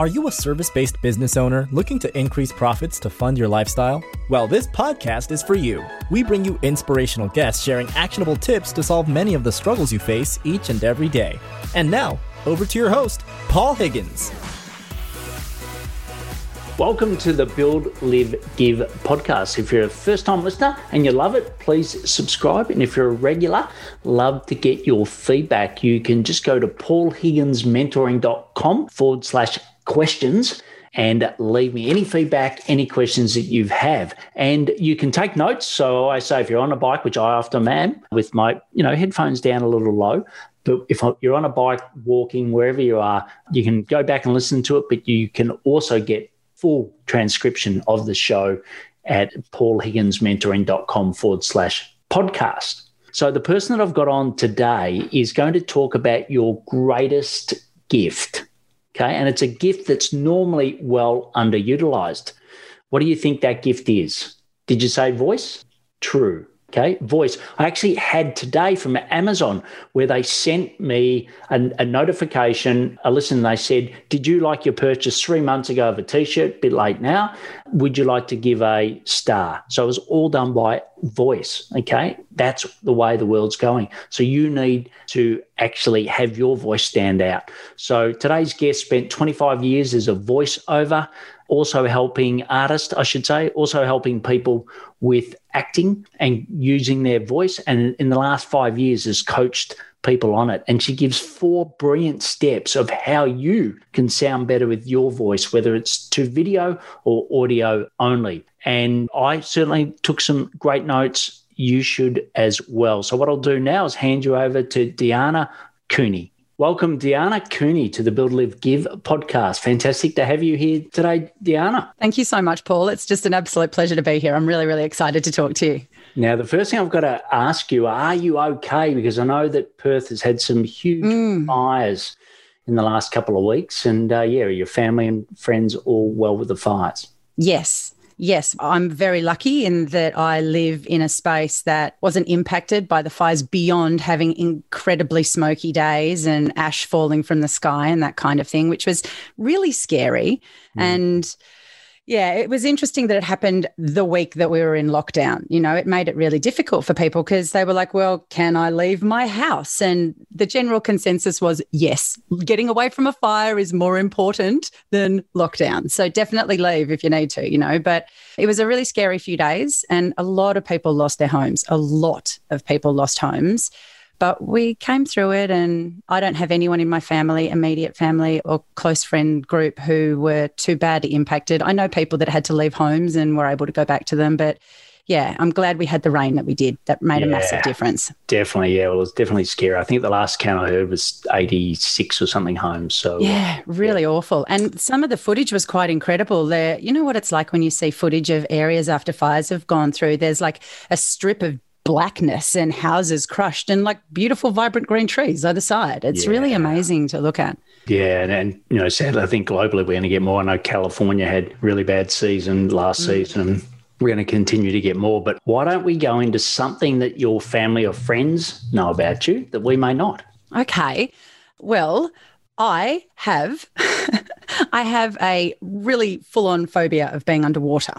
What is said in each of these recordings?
Are you a service based business owner looking to increase profits to fund your lifestyle? Well, this podcast is for you. We bring you inspirational guests sharing actionable tips to solve many of the struggles you face each and every day. And now, over to your host, Paul Higgins. Welcome to the Build, Live, Give podcast. If you're a first time listener and you love it, please subscribe. And if you're a regular, love to get your feedback. You can just go to paulhigginsmentoring.com forward slash questions and leave me any feedback, any questions that you have. And you can take notes. So I say if you're on a bike, which I often am, with my you know headphones down a little low. But if you're on a bike, walking, wherever you are, you can go back and listen to it. But you can also get full transcription of the show at paulhigginsmentoring.com forward slash podcast. So the person that I've got on today is going to talk about your greatest gift. Okay. And it's a gift that's normally well underutilized. What do you think that gift is? Did you say voice? True. Okay, voice. I actually had today from Amazon where they sent me a, a, notification, a listen. They said, Did you like your purchase three months ago of a t shirt? Bit late now. Would you like to give a star? So it was all done by voice. Okay, that's the way the world's going. So you need to actually have your voice stand out. So today's guest spent 25 years as a voiceover also helping artists, I should say, also helping people with acting and using their voice. And in the last five years, has coached people on it. And she gives four brilliant steps of how you can sound better with your voice, whether it's to video or audio only. And I certainly took some great notes. You should as well. So, what I'll do now is hand you over to Deanna Cooney. Welcome, Deanna Cooney, to the Build, Live, Give podcast. Fantastic to have you here today, Deanna. Thank you so much, Paul. It's just an absolute pleasure to be here. I'm really, really excited to talk to you. Now, the first thing I've got to ask you are you okay? Because I know that Perth has had some huge mm. fires in the last couple of weeks. And uh, yeah, your family and friends all well with the fires? Yes. Yes, I'm very lucky in that I live in a space that wasn't impacted by the fires beyond having incredibly smoky days and ash falling from the sky and that kind of thing, which was really scary. Mm. And yeah, it was interesting that it happened the week that we were in lockdown. You know, it made it really difficult for people because they were like, well, can I leave my house? And the general consensus was yes, getting away from a fire is more important than lockdown. So definitely leave if you need to, you know. But it was a really scary few days, and a lot of people lost their homes. A lot of people lost homes. But we came through it, and I don't have anyone in my family, immediate family, or close friend group who were too badly impacted. I know people that had to leave homes and were able to go back to them, but yeah, I'm glad we had the rain that we did. That made yeah, a massive difference. Definitely, yeah. Well, it was definitely scary. I think the last count I heard was 86 or something homes. So yeah, really yeah. awful. And some of the footage was quite incredible. There, you know what it's like when you see footage of areas after fires have gone through. There's like a strip of blackness and houses crushed and like beautiful, vibrant green trees either side. It's yeah. really amazing to look at. Yeah, and, and, you know, sadly, I think globally we're going to get more. I know California had really bad season last mm. season. We're going to continue to get more. But why don't we go into something that your family or friends know about you that we may not? Okay. Well, I have I have a really full-on phobia of being underwater.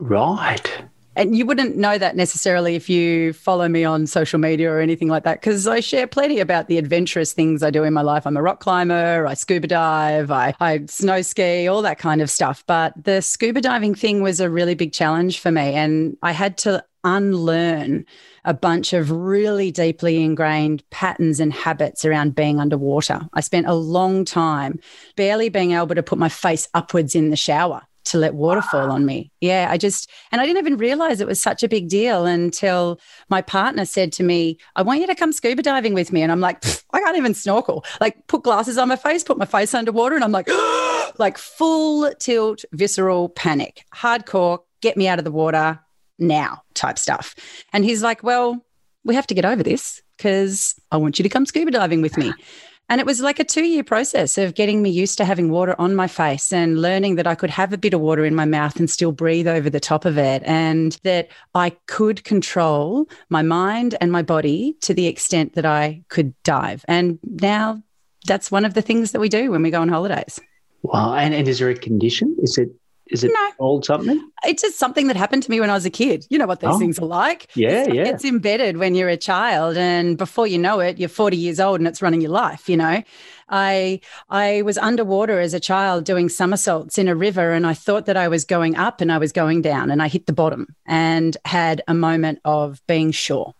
Right and you wouldn't know that necessarily if you follow me on social media or anything like that because i share plenty about the adventurous things i do in my life. I'm a rock climber i scuba dive I, I snow ski all that kind of stuff. But the scuba diving thing was a really big challenge for me and i had to unlearn a bunch of really deeply ingrained patterns and habits around being underwater. I spent a long time barely being able to put my face upwards in the shower to let water fall on me. Yeah, I just, and I didn't even realize it was such a big deal until my partner said to me, I want you to come scuba diving with me. And I'm like, I can't even snorkel. Like, put glasses on my face, put my face underwater. And I'm like, like full tilt, visceral panic, hardcore, get me out of the water now type stuff. And he's like, Well, we have to get over this because I want you to come scuba diving with me. And it was like a two year process of getting me used to having water on my face and learning that I could have a bit of water in my mouth and still breathe over the top of it. And that I could control my mind and my body to the extent that I could dive. And now that's one of the things that we do when we go on holidays. Wow. And, and is there a condition? Is it is it No. old something? It's just something that happened to me when I was a kid. You know what these Oh. things are like. Yeah, It's- yeah. It's embedded when you're a child, and before you know it, you're 40 years old and it's running your life. You know, I I was underwater as a child doing somersaults in a river, and I thought that I was going up and I was going down, and I hit the bottom and had a moment of being sure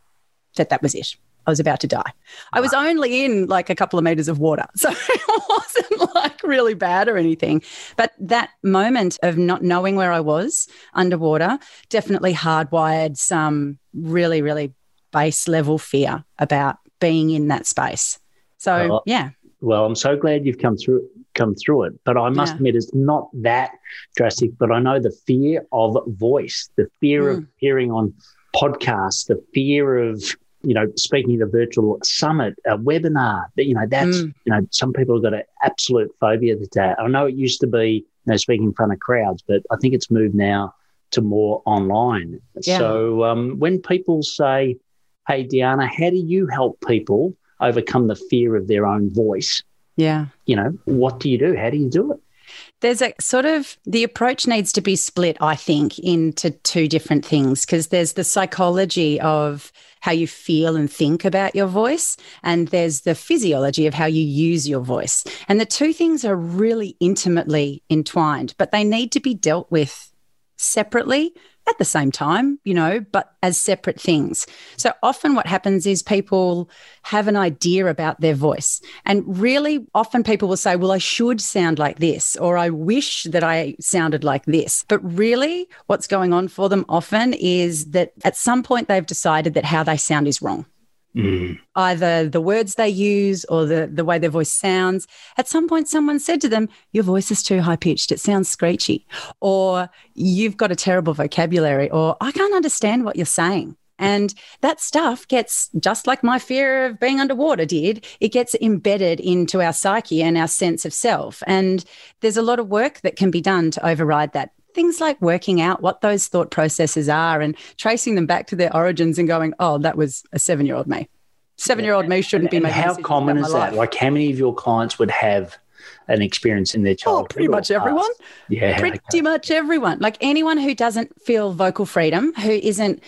that that was it. I was about to die. I was only in like a couple of meters of water. So it wasn't like really bad or anything. But that moment of not knowing where I was underwater definitely hardwired some really, really base level fear about being in that space. So, Oh. yeah. Well, I'm so glad you've come through come through it. But I must Yeah. admit it's not that drastic. But I know the fear of voice, the fear of Mm. appearing on podcasts, the fear of you know speaking at a virtual summit, a webinar. You know that's Mm. you know some people have got an absolute phobia with that. I know it used to be you know speaking in front of crowds, but I think it's moved now to more online. Yeah. So um, when people say, "Hey, Deanna, how do you help people overcome the fear of their own voice?" Yeah. you know, what do you do? How do you do it? There's a sort of the approach needs to be split, I think, into two different things because there's the psychology of how you feel and think about your voice, and there's the physiology of how you use your voice. And the two things are really intimately entwined, but they need to be dealt with separately at the same time, you know, but as separate things. So often what happens is people have an idea about their voice. And really often people will say, well, I should sound like this, or I wish that I sounded like this. But really, what's going on for them often is that at some point they've decided that how they sound is wrong Mm. either the words they use or the, the way their voice sounds. At some point, someone said to them, Your voice is too high pitched. It sounds screechy. Or you've got a terrible vocabulary. Or I can't understand what you're saying. And that stuff gets, just like my fear of being underwater did, it gets embedded into our psyche and our sense of self. And there's a lot of work that can be done to override that. Things like working out what those thought processes are and tracing them back to their origins and going, oh, that was a seven year old me. Seven year old me shouldn't be And making how common is that? life. Like, how many of your clients would have an experience in their Oh, pretty or much past? everyone. Yeah. Pretty okay. much everyone. Like anyone who doesn't feel vocal freedom, who isn't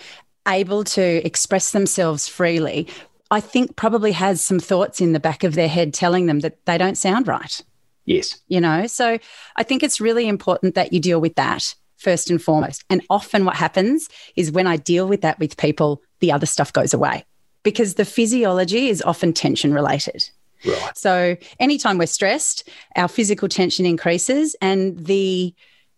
able to express themselves freely, I think probably has some thoughts in the back of their head telling them that they don't sound right. Yes. You know, so I think it's really important that you deal with that first and foremost. And often what happens is when I deal with that with people, the other stuff goes away because the physiology is often tension related. Right. So anytime we're stressed, our physical tension increases and the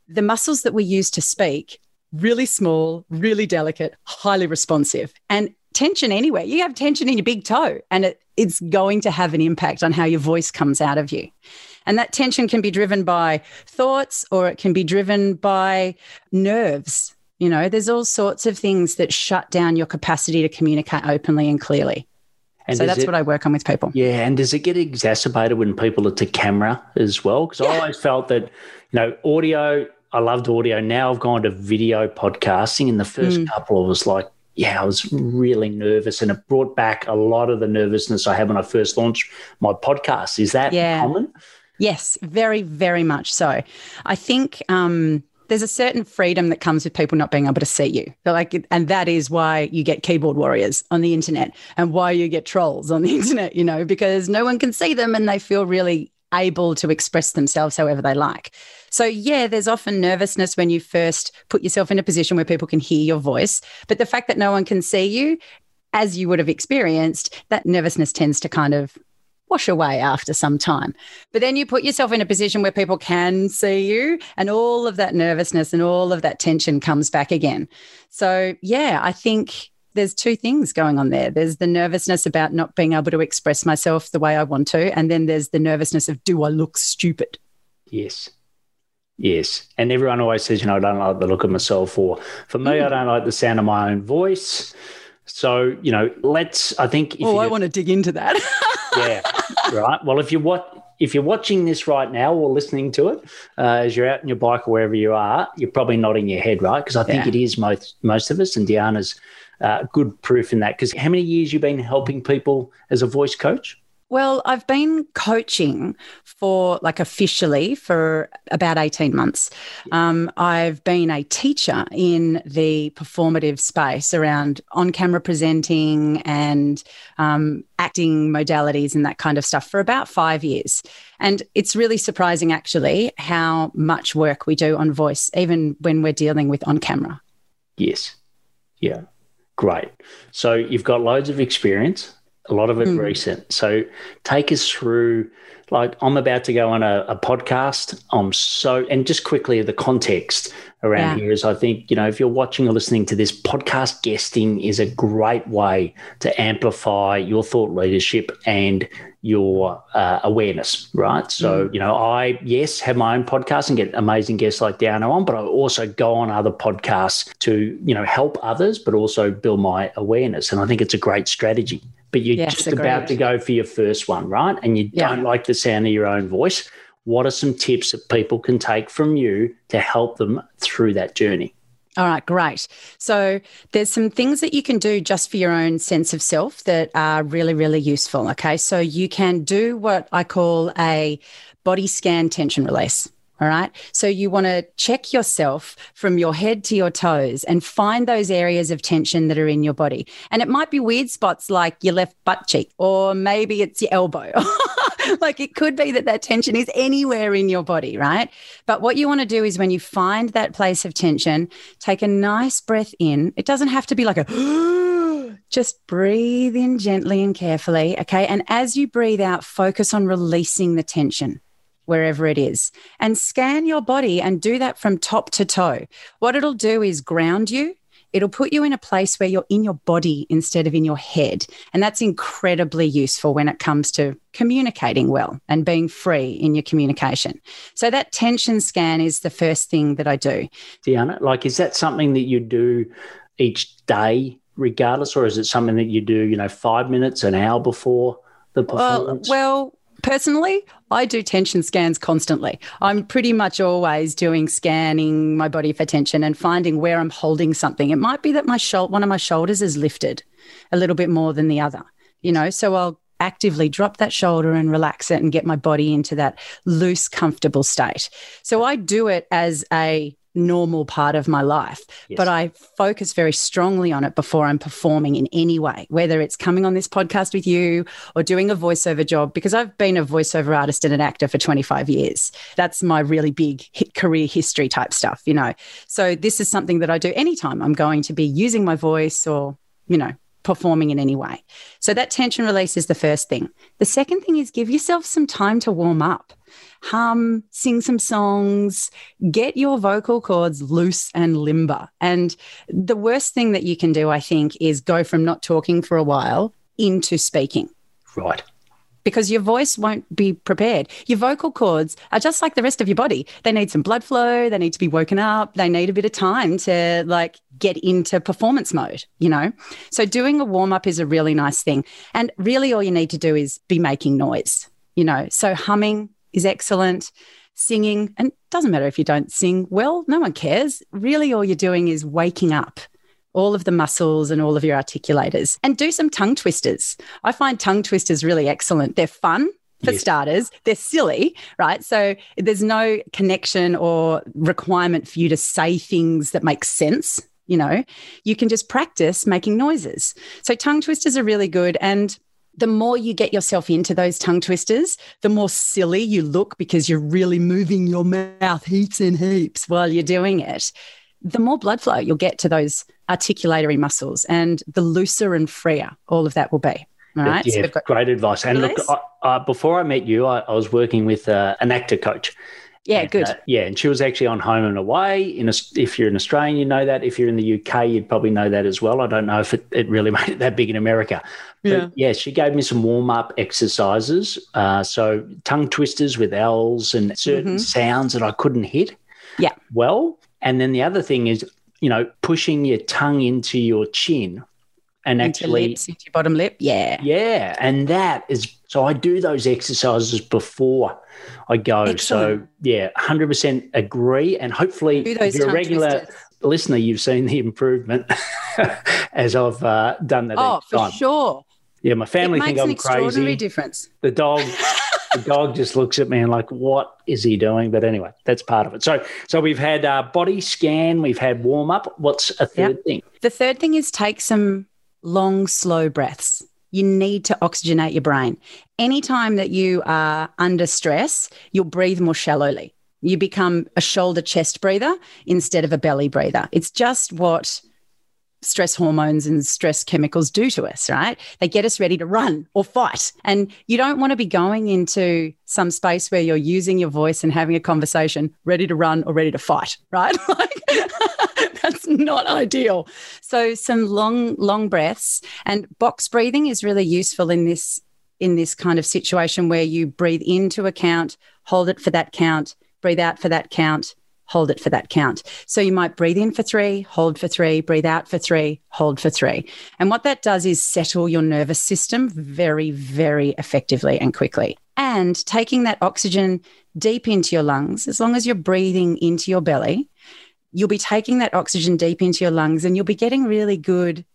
the muscles that we use to speak really small, really delicate, highly responsive. And tension anywhere. You have tension in your big toe and it, it's going to have an impact on how your voice comes out of you. And that tension can be driven by thoughts or it can be driven by nerves. You know, there's all sorts of things that shut down your capacity to communicate openly and clearly. And so that's it- what I work on with people. Yeah, and does it get exacerbated when people are to camera as well? Because I always felt that, you know, audio. I loved audio. Now I've gone to video podcasting. In the first Mm. couple, I was like, yeah, I was really nervous, and it brought back a lot of the nervousness I had when I first launched my podcast. Is that Yeah. common? Yes, very, very much so. I think um, there's a certain freedom that comes with people not being able to see you. They're like, and that is why you get keyboard warriors on the internet and why you get trolls on the internet, you know, because no one can see them and they feel really able to express themselves however they like. So, yeah, there's often nervousness when you first put yourself in a position where people can hear your voice. But the fact that no one can see you, as you would have experienced, that nervousness tends to kind of wash away after some time. But then you put yourself in a position where people can see you, and all of that nervousness and all of that tension comes back again. So, yeah, I think there's two things going on there. There's the nervousness about not being able to express myself the way I want to. And then there's the nervousness of, do I look stupid? Yes. Yes. And everyone always says, you know, I don't like the look of myself, or for me, Mm. I don't like the sound of my own voice. So, you know, let's, I think if oh, you I want to dig into that. yeah, right. Well, if you're what if you're watching this right now or listening to it uh, as you're out on your bike or wherever you are, you're probably nodding your head, right? Because I think Yeah. it is most most of us, and Deanna's uh, good proof in that. Because how many years you've been helping people as a voice coach? Well, I've been coaching for like officially for about 18 months. Um, I've been a teacher in the performative space around on camera presenting and um, acting modalities and that kind of stuff for about five years. And it's really surprising, actually, how much work we do on voice, even when we're dealing with on camera. Yes. Yeah. Great. So you've got loads of experience a lot of it mm. recent. So take us through like I'm about to go on a, a podcast. I'm so and just quickly the context around yeah. here is I think, you know, if you're watching or listening to this, podcast guesting is a great way to amplify your thought leadership and your uh, awareness, right? So, mm. you know, I, yes, have my own podcast and get amazing guests like Deanna on, but I also go on other podcasts to, you know, help others, but also build my awareness. And I think it's a great strategy but you're yes, just agreed. about to go for your first one, right? And you yeah. don't like the sound of your own voice. What are some tips that people can take from you to help them through that journey? All right, great. So there's some things that you can do just for your own sense of self that are really, really useful. Okay. So you can do what I call a body scan tension release. All right. So you want to check yourself from your head to your toes and find those areas of tension that are in your body. And it might be weird spots like your left butt cheek, or maybe it's your elbow. like it could be that that tension is anywhere in your body, right? But what you want to do is when you find that place of tension, take a nice breath in. It doesn't have to be like a just breathe in gently and carefully. Okay. And as you breathe out, focus on releasing the tension wherever it is, and scan your body and do that from top to toe. What it'll do is ground you. It'll put you in a place where you're in your body instead of in your head. And that's incredibly useful when it comes to communicating well and being free in your communication. So, that tension scan is the first thing that I do. Deanna, like, is that something that you do each day, regardless, or is it something that you do, you know, five minutes, an hour before the performance? Well, well Personally, I do tension scans constantly. I'm pretty much always doing scanning my body for tension and finding where I'm holding something. It might be that my shoulder, one of my shoulders is lifted a little bit more than the other, you know, so I'll actively drop that shoulder and relax it and get my body into that loose, comfortable state. So I do it as a normal part of my life. Yes. But I focus very strongly on it before I'm performing in any way, whether it's coming on this podcast with you or doing a voiceover job, because I've been a voiceover artist and an actor for 25 years. That's my really big career history type stuff, you know. So this is something that I do anytime I'm going to be using my voice or, you know, performing in any way. So that tension release is the first thing. The second thing is give yourself some time to warm up hum, sing some songs, get your vocal cords loose and limber. And the worst thing that you can do, I think, is go from not talking for a while into speaking. Right because your voice won't be prepared. Your vocal cords are just like the rest of your body. They need some blood flow, they need to be woken up, they need a bit of time to like get into performance mode, you know? So doing a warm up is a really nice thing. And really all you need to do is be making noise, you know? So humming, is excellent. Singing, and doesn't matter if you don't sing well, no one cares. Really, all you're doing is waking up all of the muscles and all of your articulators and do some tongue twisters. I find tongue twisters really excellent. They're fun for yes. starters. They're silly, right? So there's no connection or requirement for you to say things that make sense. You know, you can just practice making noises. So tongue twisters are really good. And the more you get yourself into those tongue twisters, the more silly you look because you're really moving your mouth heaps and heaps while you're doing it. The more blood flow you'll get to those articulatory muscles and the looser and freer all of that will be. All right. Yeah, so great advice. And look, I, before I met you, I, I was working with uh, an actor coach yeah, good. Uh, yeah, and she was actually on Home and Away. In a, if you're an Australian, you know that. If you're in the UK, you'd probably know that as well. I don't know if it, it really made it that big in America. But yeah, yeah she gave me some warm up exercises. Uh, so tongue twisters with L's and certain mm-hmm. sounds that I couldn't hit. Yeah. Well, and then the other thing is, you know, pushing your tongue into your chin and actually lips, into your bottom lip. Yeah. Yeah. And that is so I do those exercises before I go. Excellent. So yeah, hundred percent agree. And hopefully, if you're a regular twisters. listener, you've seen the improvement as I've uh, done that. Oh, for time. sure. Yeah, my family it think I'm extraordinary crazy. difference. The dog, the dog just looks at me and like, what is he doing? But anyway, that's part of it. So, so we've had uh, body scan, we've had warm up. What's a third Yep. thing? The third thing is take some long, slow breaths. You need to oxygenate your brain. Anytime that you are under stress, you'll breathe more shallowly. You become a shoulder chest breather instead of a belly breather. It's just what stress hormones and stress chemicals do to us, right? They get us ready to run or fight. And you don't want to be going into some space where you're using your voice and having a conversation ready to run or ready to fight, right? Like, that's not ideal. So some long long breaths and box breathing is really useful in this in this kind of situation where you breathe into a count, hold it for that count, breathe out for that count, hold it for that count. So you might breathe in for three, hold for three, breathe out for three, hold for three. And what that does is settle your nervous system very, very effectively and quickly. And taking that oxygen deep into your lungs, as long as you're breathing into your belly, you'll be taking that oxygen deep into your lungs and you'll be getting really good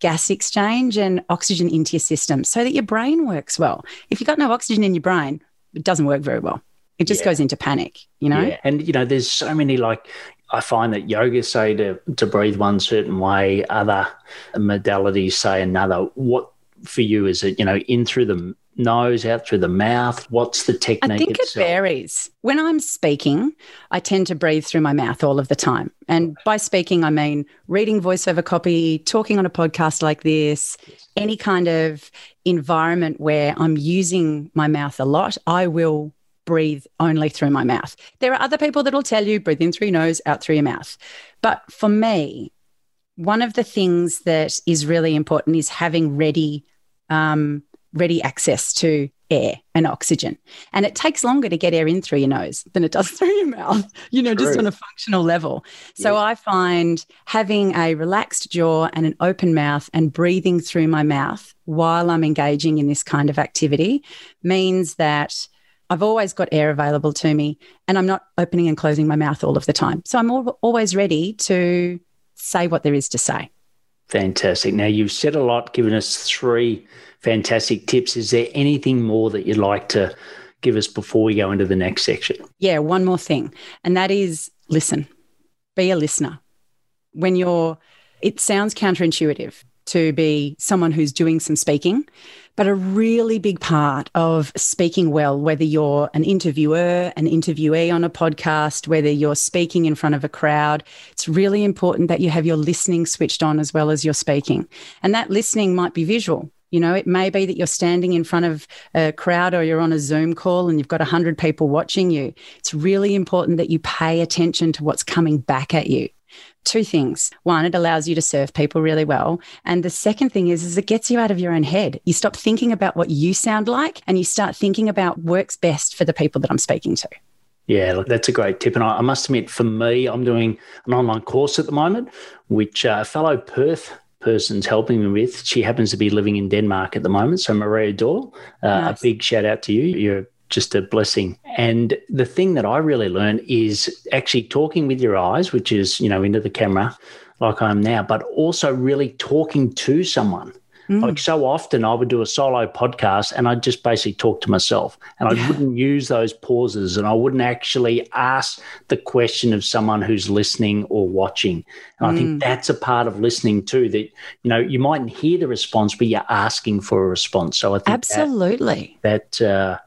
gas exchange and oxygen into your system so that your brain works well. If you've got no oxygen in your brain, it doesn't work very well. It just Yeah. goes into panic, you know? Yeah. And, you know, there's so many like, I find that yoga say to, to breathe one certain way, other modalities say another. What for you is it, you know, in through the nose, out through the mouth? What's the technique I think it varies. When I'm speaking, I tend to breathe through my mouth all of the time. And by speaking, I mean reading voiceover copy, talking on a podcast like this, any kind of environment where I'm using my mouth a lot, I will breathe only through my mouth. There are other people that will tell you breathe in through your nose, out through your mouth. But for me, one of the things that is really important is having ready um, ready access to air and oxygen. And it takes longer to get air in through your nose than it does through your mouth, you know, just on a functional level. So Yeah. I find having a relaxed jaw and an open mouth and breathing through my mouth while I'm engaging in this kind of activity means that I've always got air available to me and I'm not opening and closing my mouth all of the time. So I'm al- always ready to say what there is to say. Fantastic. Now, you've said a lot, given us three fantastic tips. Is there anything more that you'd like to give us before we go into the next section? Yeah, one more thing, and that is listen. Be a listener. When you're, it sounds counterintuitive to be someone who's doing some speaking, but a really big part of speaking well, whether you're an interviewer, an interviewee on a podcast, whether you're speaking in front of a crowd, it's really important that you have your listening switched on as well as your speaking. And that listening might be visual. You know, it may be that you're standing in front of a crowd or you're on a Zoom call and you've got 100 people watching you. It's really important that you pay attention to what's coming back at you. Two things. One, it allows you to serve people really well. And the second thing is, is it gets you out of your own head. You stop thinking about what you sound like and you start thinking about works best for the people that I'm speaking to. Yeah, that's a great tip. And I, must admit, for me, I'm doing an online course at the moment, which uh, a fellow Perth person's helping me with. She happens to be living in Denmark at the moment. So, Maria Doyle, uh, Nice. a big shout out to you. You're just a blessing. And the thing that I really learned is actually talking with your eyes, which is, you know, into the camera like I am now, but also really talking to someone. Mm. Like so often, I would do a solo podcast and I'd just basically talk to myself and I wouldn't use those pauses and I wouldn't actually ask the question of someone who's listening or watching. And I Mm. think that's a part of listening too that, you know, you mightn't hear the response, but you're asking for a response. So I think that, Absolutely. that uh,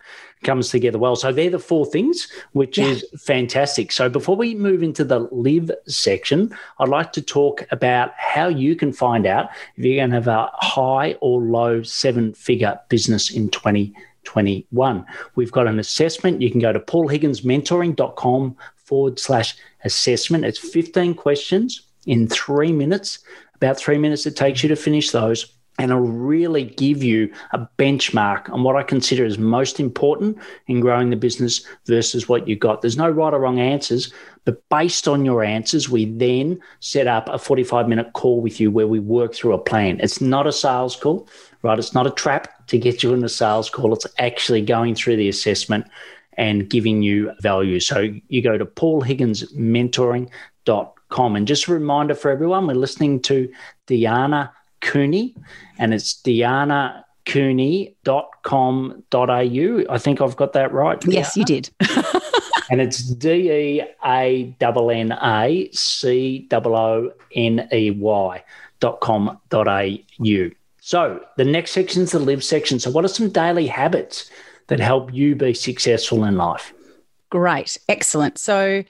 comes together well. So they're the four things, which Yeah. is fantastic. So before we move into the live section, I'd like to talk about how you can find out if you're going to have a high or low seven figure business in 2021. We've got an assessment. You can go to paulhigginsmentoring.com forward slash assessment. It's 15 questions in three minutes, about three minutes it takes you to finish those and it'll really give you a benchmark on what I consider is most important in growing the business versus what you got. There's no right or wrong answers, but based on your answers, we then set up a 45 minute call with you where we work through a plan. It's not a sales call, right? It's not a trap to get you in a sales call. It's actually going through the assessment and giving you value. So you go to paulhigginsmentoring.com. And just a reminder for everyone, we're listening to Deanna Cooney, and it's Deanna cooney.com.au. I think I've got that right. Yes, you did. and it's D E A N N A C O O N E Y dot com dot au. So the next section is the live section. So what are some daily habits that help you be successful in life? Great. Excellent. So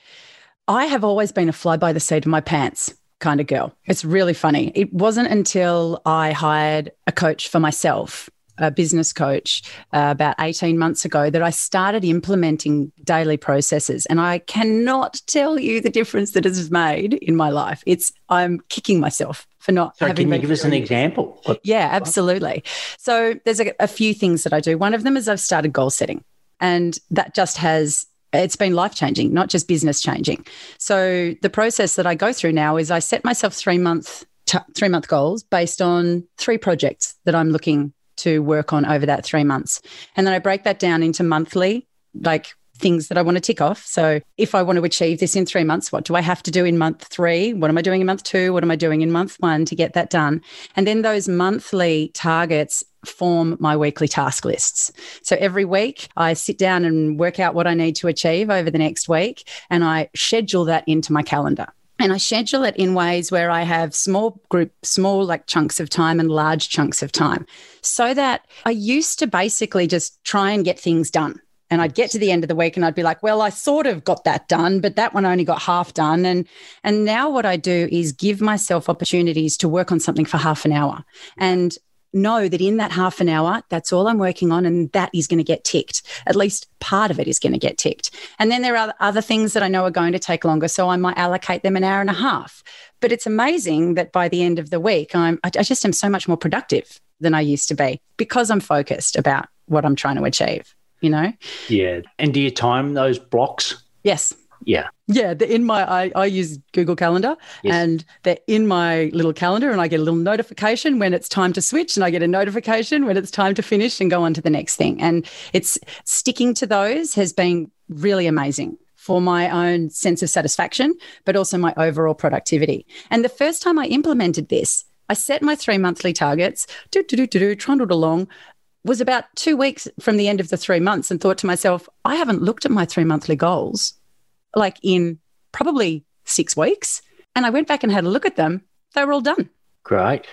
I have always been a fly by the seat of my pants kind of girl. It's really funny. It wasn't until I hired a coach for myself a business coach uh, about 18 months ago that I started implementing daily processes. And I cannot tell you the difference that it has made in my life. It's, I'm kicking myself for not so having. Can you give us an example? Yeah, absolutely. So there's a, a few things that I do. One of them is I've started goal setting, and that just has it's been life changing, not just business changing. So the process that I go through now is I set myself three month t- three month goals based on three projects that I'm looking to work on over that three months. And then I break that down into monthly, like things that I want to tick off. So if I want to achieve this in three months, what do I have to do in month three? What am I doing in month two? What am I doing in month one to get that done? And then those monthly targets form my weekly task lists. So every week I sit down and work out what I need to achieve over the next week and I schedule that into my calendar and I schedule it in ways where I have small group, small like chunks of time and large chunks of time so that I used to basically just try and get things done. And I'd get to the end of the week and I'd be like, well, I sort of got that done, but that one only got half done. And and now what I do is give myself opportunities to work on something for half an hour. And know that in that half an hour, that's all I'm working on, and that is going to get ticked. At least part of it is going to get ticked. And then there are other things that I know are going to take longer. So I might allocate them an hour and a half. But it's amazing that by the end of the week, I'm, I just am so much more productive than I used to be because I'm focused about what I'm trying to achieve, you know? Yeah. And do you time those blocks? Yes. Yeah. Yeah, they're in my I, I use Google Calendar yes. and they're in my little calendar and I get a little notification when it's time to switch and I get a notification when it's time to finish and go on to the next thing. And it's sticking to those has been really amazing for my own sense of satisfaction, but also my overall productivity. And the first time I implemented this, I set my three monthly targets, do do do do do, trundled along, was about two weeks from the end of the three months and thought to myself, I haven't looked at my three monthly goals like in probably six weeks. And I went back and had a look at them. They were all done. Great.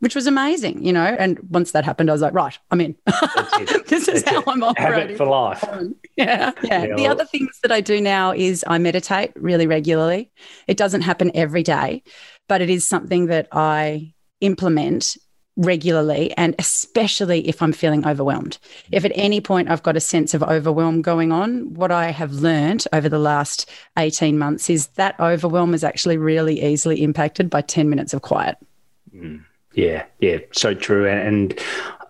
Which was amazing, you know. And once that happened, I was like, right, I'm in. this is how I'm operating. Habit for life. Yeah. Yeah. yeah the well, other things that I do now is I meditate really regularly. It doesn't happen every day, but it is something that I implement regularly and especially if I'm feeling overwhelmed. If at any point I've got a sense of overwhelm going on, what I have learned over the last 18 months is that overwhelm is actually really easily impacted by 10 minutes of quiet. Mm. Yeah, yeah, so true. And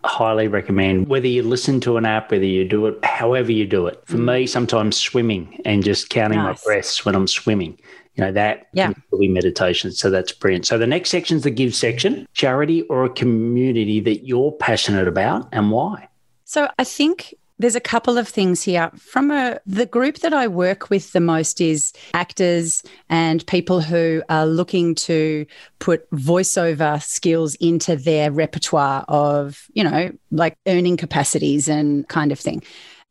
highly recommend whether you listen to an app, whether you do it, however you do it. For mm. me, sometimes swimming and just counting nice. my breaths when I'm swimming you know that yeah. be meditation. So that's brilliant. So the next section is the give section charity or a community that you're passionate about and why. So i think there's a couple of things here. From a the group that i work with the most is actors and people who are looking to put voiceover skills into their repertoire of you know like earning capacities and kind of thing.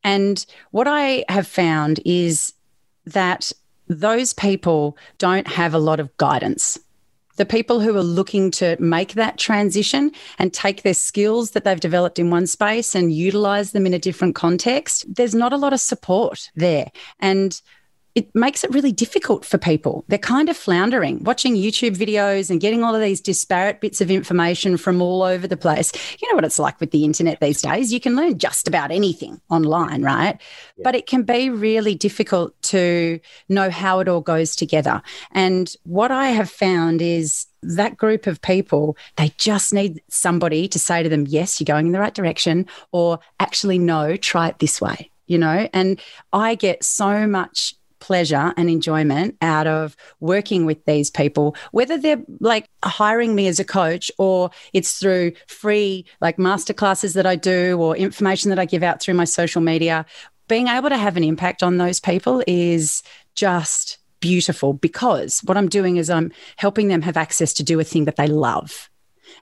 And what i have found is that those people don't have a lot of guidance. The people who are looking to make that transition and take their skills that they've developed in one space and utilize them in a different context, there's not a lot of support there. And it makes it really difficult for people. They're kind of floundering, watching YouTube videos and getting all of these disparate bits of information from all over the place. You know what it's like with the internet these days. You can learn just about anything online, right? Yeah. But it can be really difficult to know how it all goes together. And what I have found is that group of people, they just need somebody to say to them, yes, you're going in the right direction, or actually, no, try it this way you know and i get so much pleasure and enjoyment out of working with these people, whether they're like hiring me as a coach or it's through free like masterclasses that I do or information that I give out through my social media. Being able to have an impact on those people is just beautiful because what I'm doing is I'm helping them have access to do a thing that they love.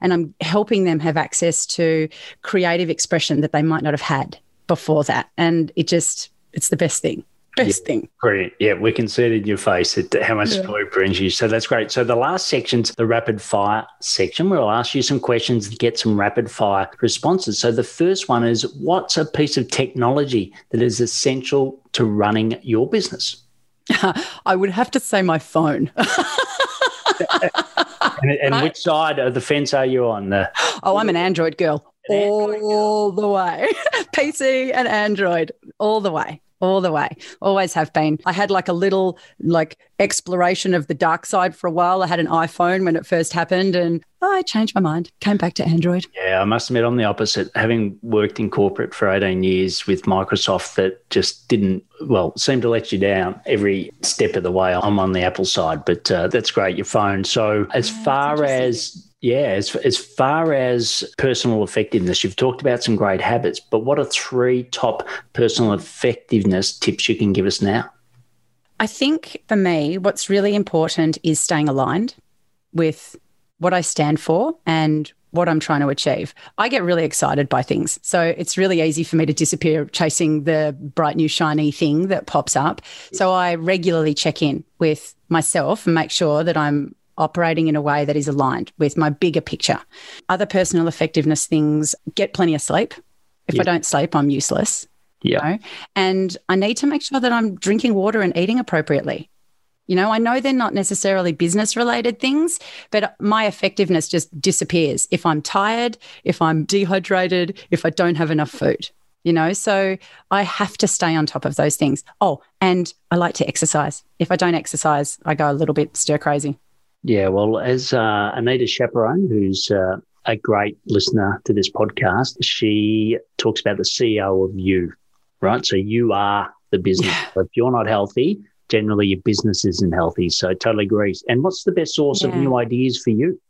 and I'm helping them have access to creative expression that they might not have had before that. And it just, it's the best thing. Best yeah, thing. Brilliant. Yeah, we can see it in your face it, how much yeah. joy brings you. So that's great. So the last section's the rapid fire section where I'll ask you some questions to get some rapid fire responses. So the first one is what's a piece of technology that is essential to running your business? I would have to say my phone. and, and which side of the fence are you on? The- oh, I'm an Android girl. An Android all girl. the way. PC and Android all the way all the way always have been. I had like a little like exploration of the dark side for a while. I had an iphone when it first happened and i changed my mind came back to android. Yeah i must admit i'm the opposite having worked in corporate for 18 years with microsoft that just didn't well seemed to let you down every step of the way. I'm on the apple side but uh, that's great your phone. So as yeah, far as yeah, as, as far as personal effectiveness, you've talked about some great habits, but what are three top personal effectiveness tips you can give us now? I think for me, what's really important is staying aligned with what I stand for and what I'm trying to achieve. I get really excited by things. So it's really easy for me to disappear chasing the bright new shiny thing that pops up. So I regularly check in with myself and make sure that I'm operating in a way that is aligned with my bigger picture. Other personal effectiveness things get plenty of sleep. If yeah. I don't sleep, I'm useless. Yeah. You know? And I need to make sure that I'm drinking water and eating appropriately. You know, I know they're not necessarily business related things, but my effectiveness just disappears if I'm tired, if I'm dehydrated, if I don't have enough food. You know, so I have to stay on top of those things. Oh, and I like to exercise. If I don't exercise, I go a little bit stir crazy. Yeah, well, as uh, Anita Chaperone, who's uh, a great listener to this podcast, she talks about the CEO of you, right? So you are the business. Yeah. If you're not healthy, generally your business isn't healthy. So I totally agree. And what's the best source yeah. of new ideas for you?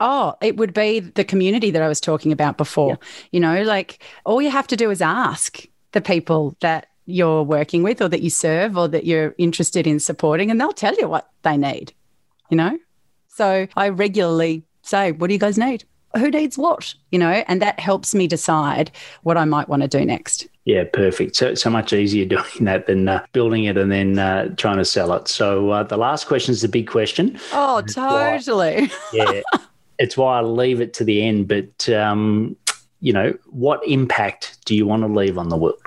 Oh, it would be the community that I was talking about before. Yeah. You know, like all you have to do is ask the people that you're working with or that you serve or that you're interested in supporting, and they'll tell you what they need, you know? So I regularly say, What do you guys need? Who needs what? You know, and that helps me decide what I might want to do next. Yeah, perfect. So so much easier doing that than uh, building it and then uh, trying to sell it. So uh, the last question is the big question. Oh, totally. Yeah, it's why I leave it to the end. But um, you know, what impact do you want to leave on the world?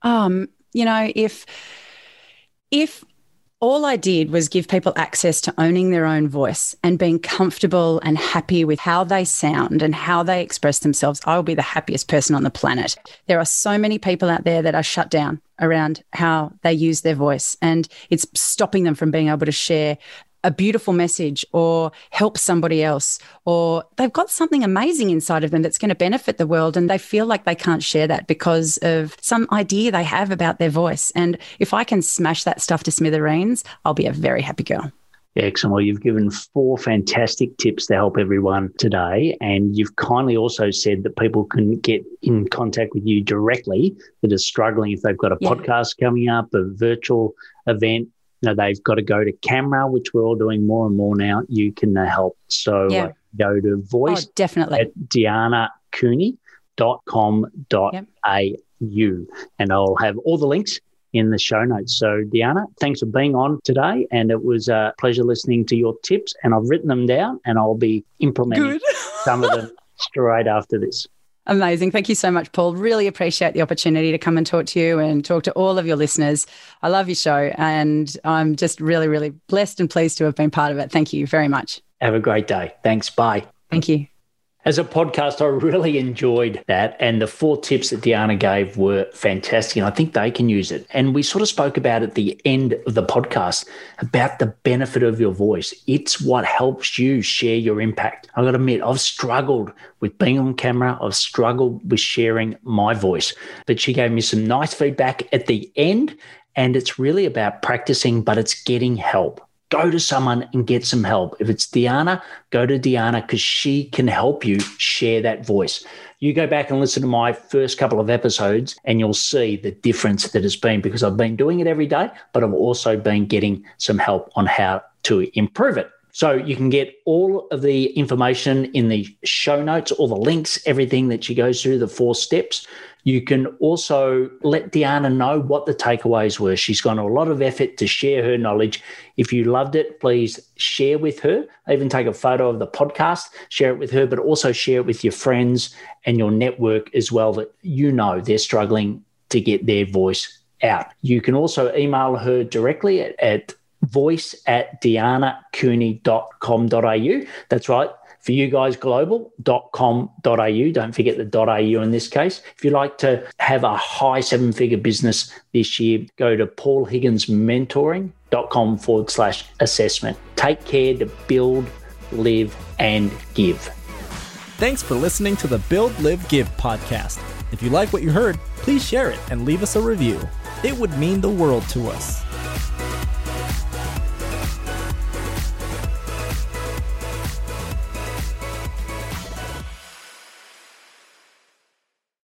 Um, you know, if if all I did was give people access to owning their own voice and being comfortable and happy with how they sound and how they express themselves. I will be the happiest person on the planet. There are so many people out there that are shut down around how they use their voice, and it's stopping them from being able to share a beautiful message or help somebody else, or they've got something amazing inside of them that's going to benefit the world. And they feel like they can't share that because of some idea they have about their voice. And if I can smash that stuff to smithereens, I'll be a very happy girl. Excellent. Well, you've given four fantastic tips to help everyone today. And you've kindly also said that people can get in contact with you directly that are struggling if they've got a yeah. podcast coming up, a virtual event, know, they've got to go to camera, which we're all doing more and more now. You can uh, help. So yeah. uh, go to voice oh, definitely. at deannacooney.com.au yep. and I'll have all the links in the show notes. So, Deanna, thanks for being on today. And it was a pleasure listening to your tips. And I've written them down and I'll be implementing some of them straight after this. Amazing. Thank you so much, Paul. Really appreciate the opportunity to come and talk to you and talk to all of your listeners. I love your show and I'm just really, really blessed and pleased to have been part of it. Thank you very much. Have a great day. Thanks. Bye. Thank you. As a podcast, I really enjoyed that. And the four tips that Deanna gave were fantastic. And I think they can use it. And we sort of spoke about at the end of the podcast about the benefit of your voice. It's what helps you share your impact. I've got to admit, I've struggled with being on camera, I've struggled with sharing my voice. But she gave me some nice feedback at the end. And it's really about practicing, but it's getting help go to someone and get some help. If it's Deanna, go to Deanna because she can help you share that voice. You go back and listen to my first couple of episodes and you'll see the difference that has been because I've been doing it every day, but I've also been getting some help on how to improve it. So you can get all of the information in the show notes, all the links, everything that she goes through, the four steps. You can also let Deanna know what the takeaways were. She's gone a lot of effort to share her knowledge. If you loved it, please share with her. Even take a photo of the podcast, share it with her, but also share it with your friends and your network as well that you know they're struggling to get their voice out. You can also email her directly at, at voice at deannacooney.com.au. That's right. For you guys, global.com.au. Don't forget the .au in this case. If you'd like to have a high seven figure business this year, go to paulhigginsmentoring.com forward slash assessment. Take care to build, live, and give. Thanks for listening to the Build, Live, Give podcast. If you like what you heard, please share it and leave us a review. It would mean the world to us.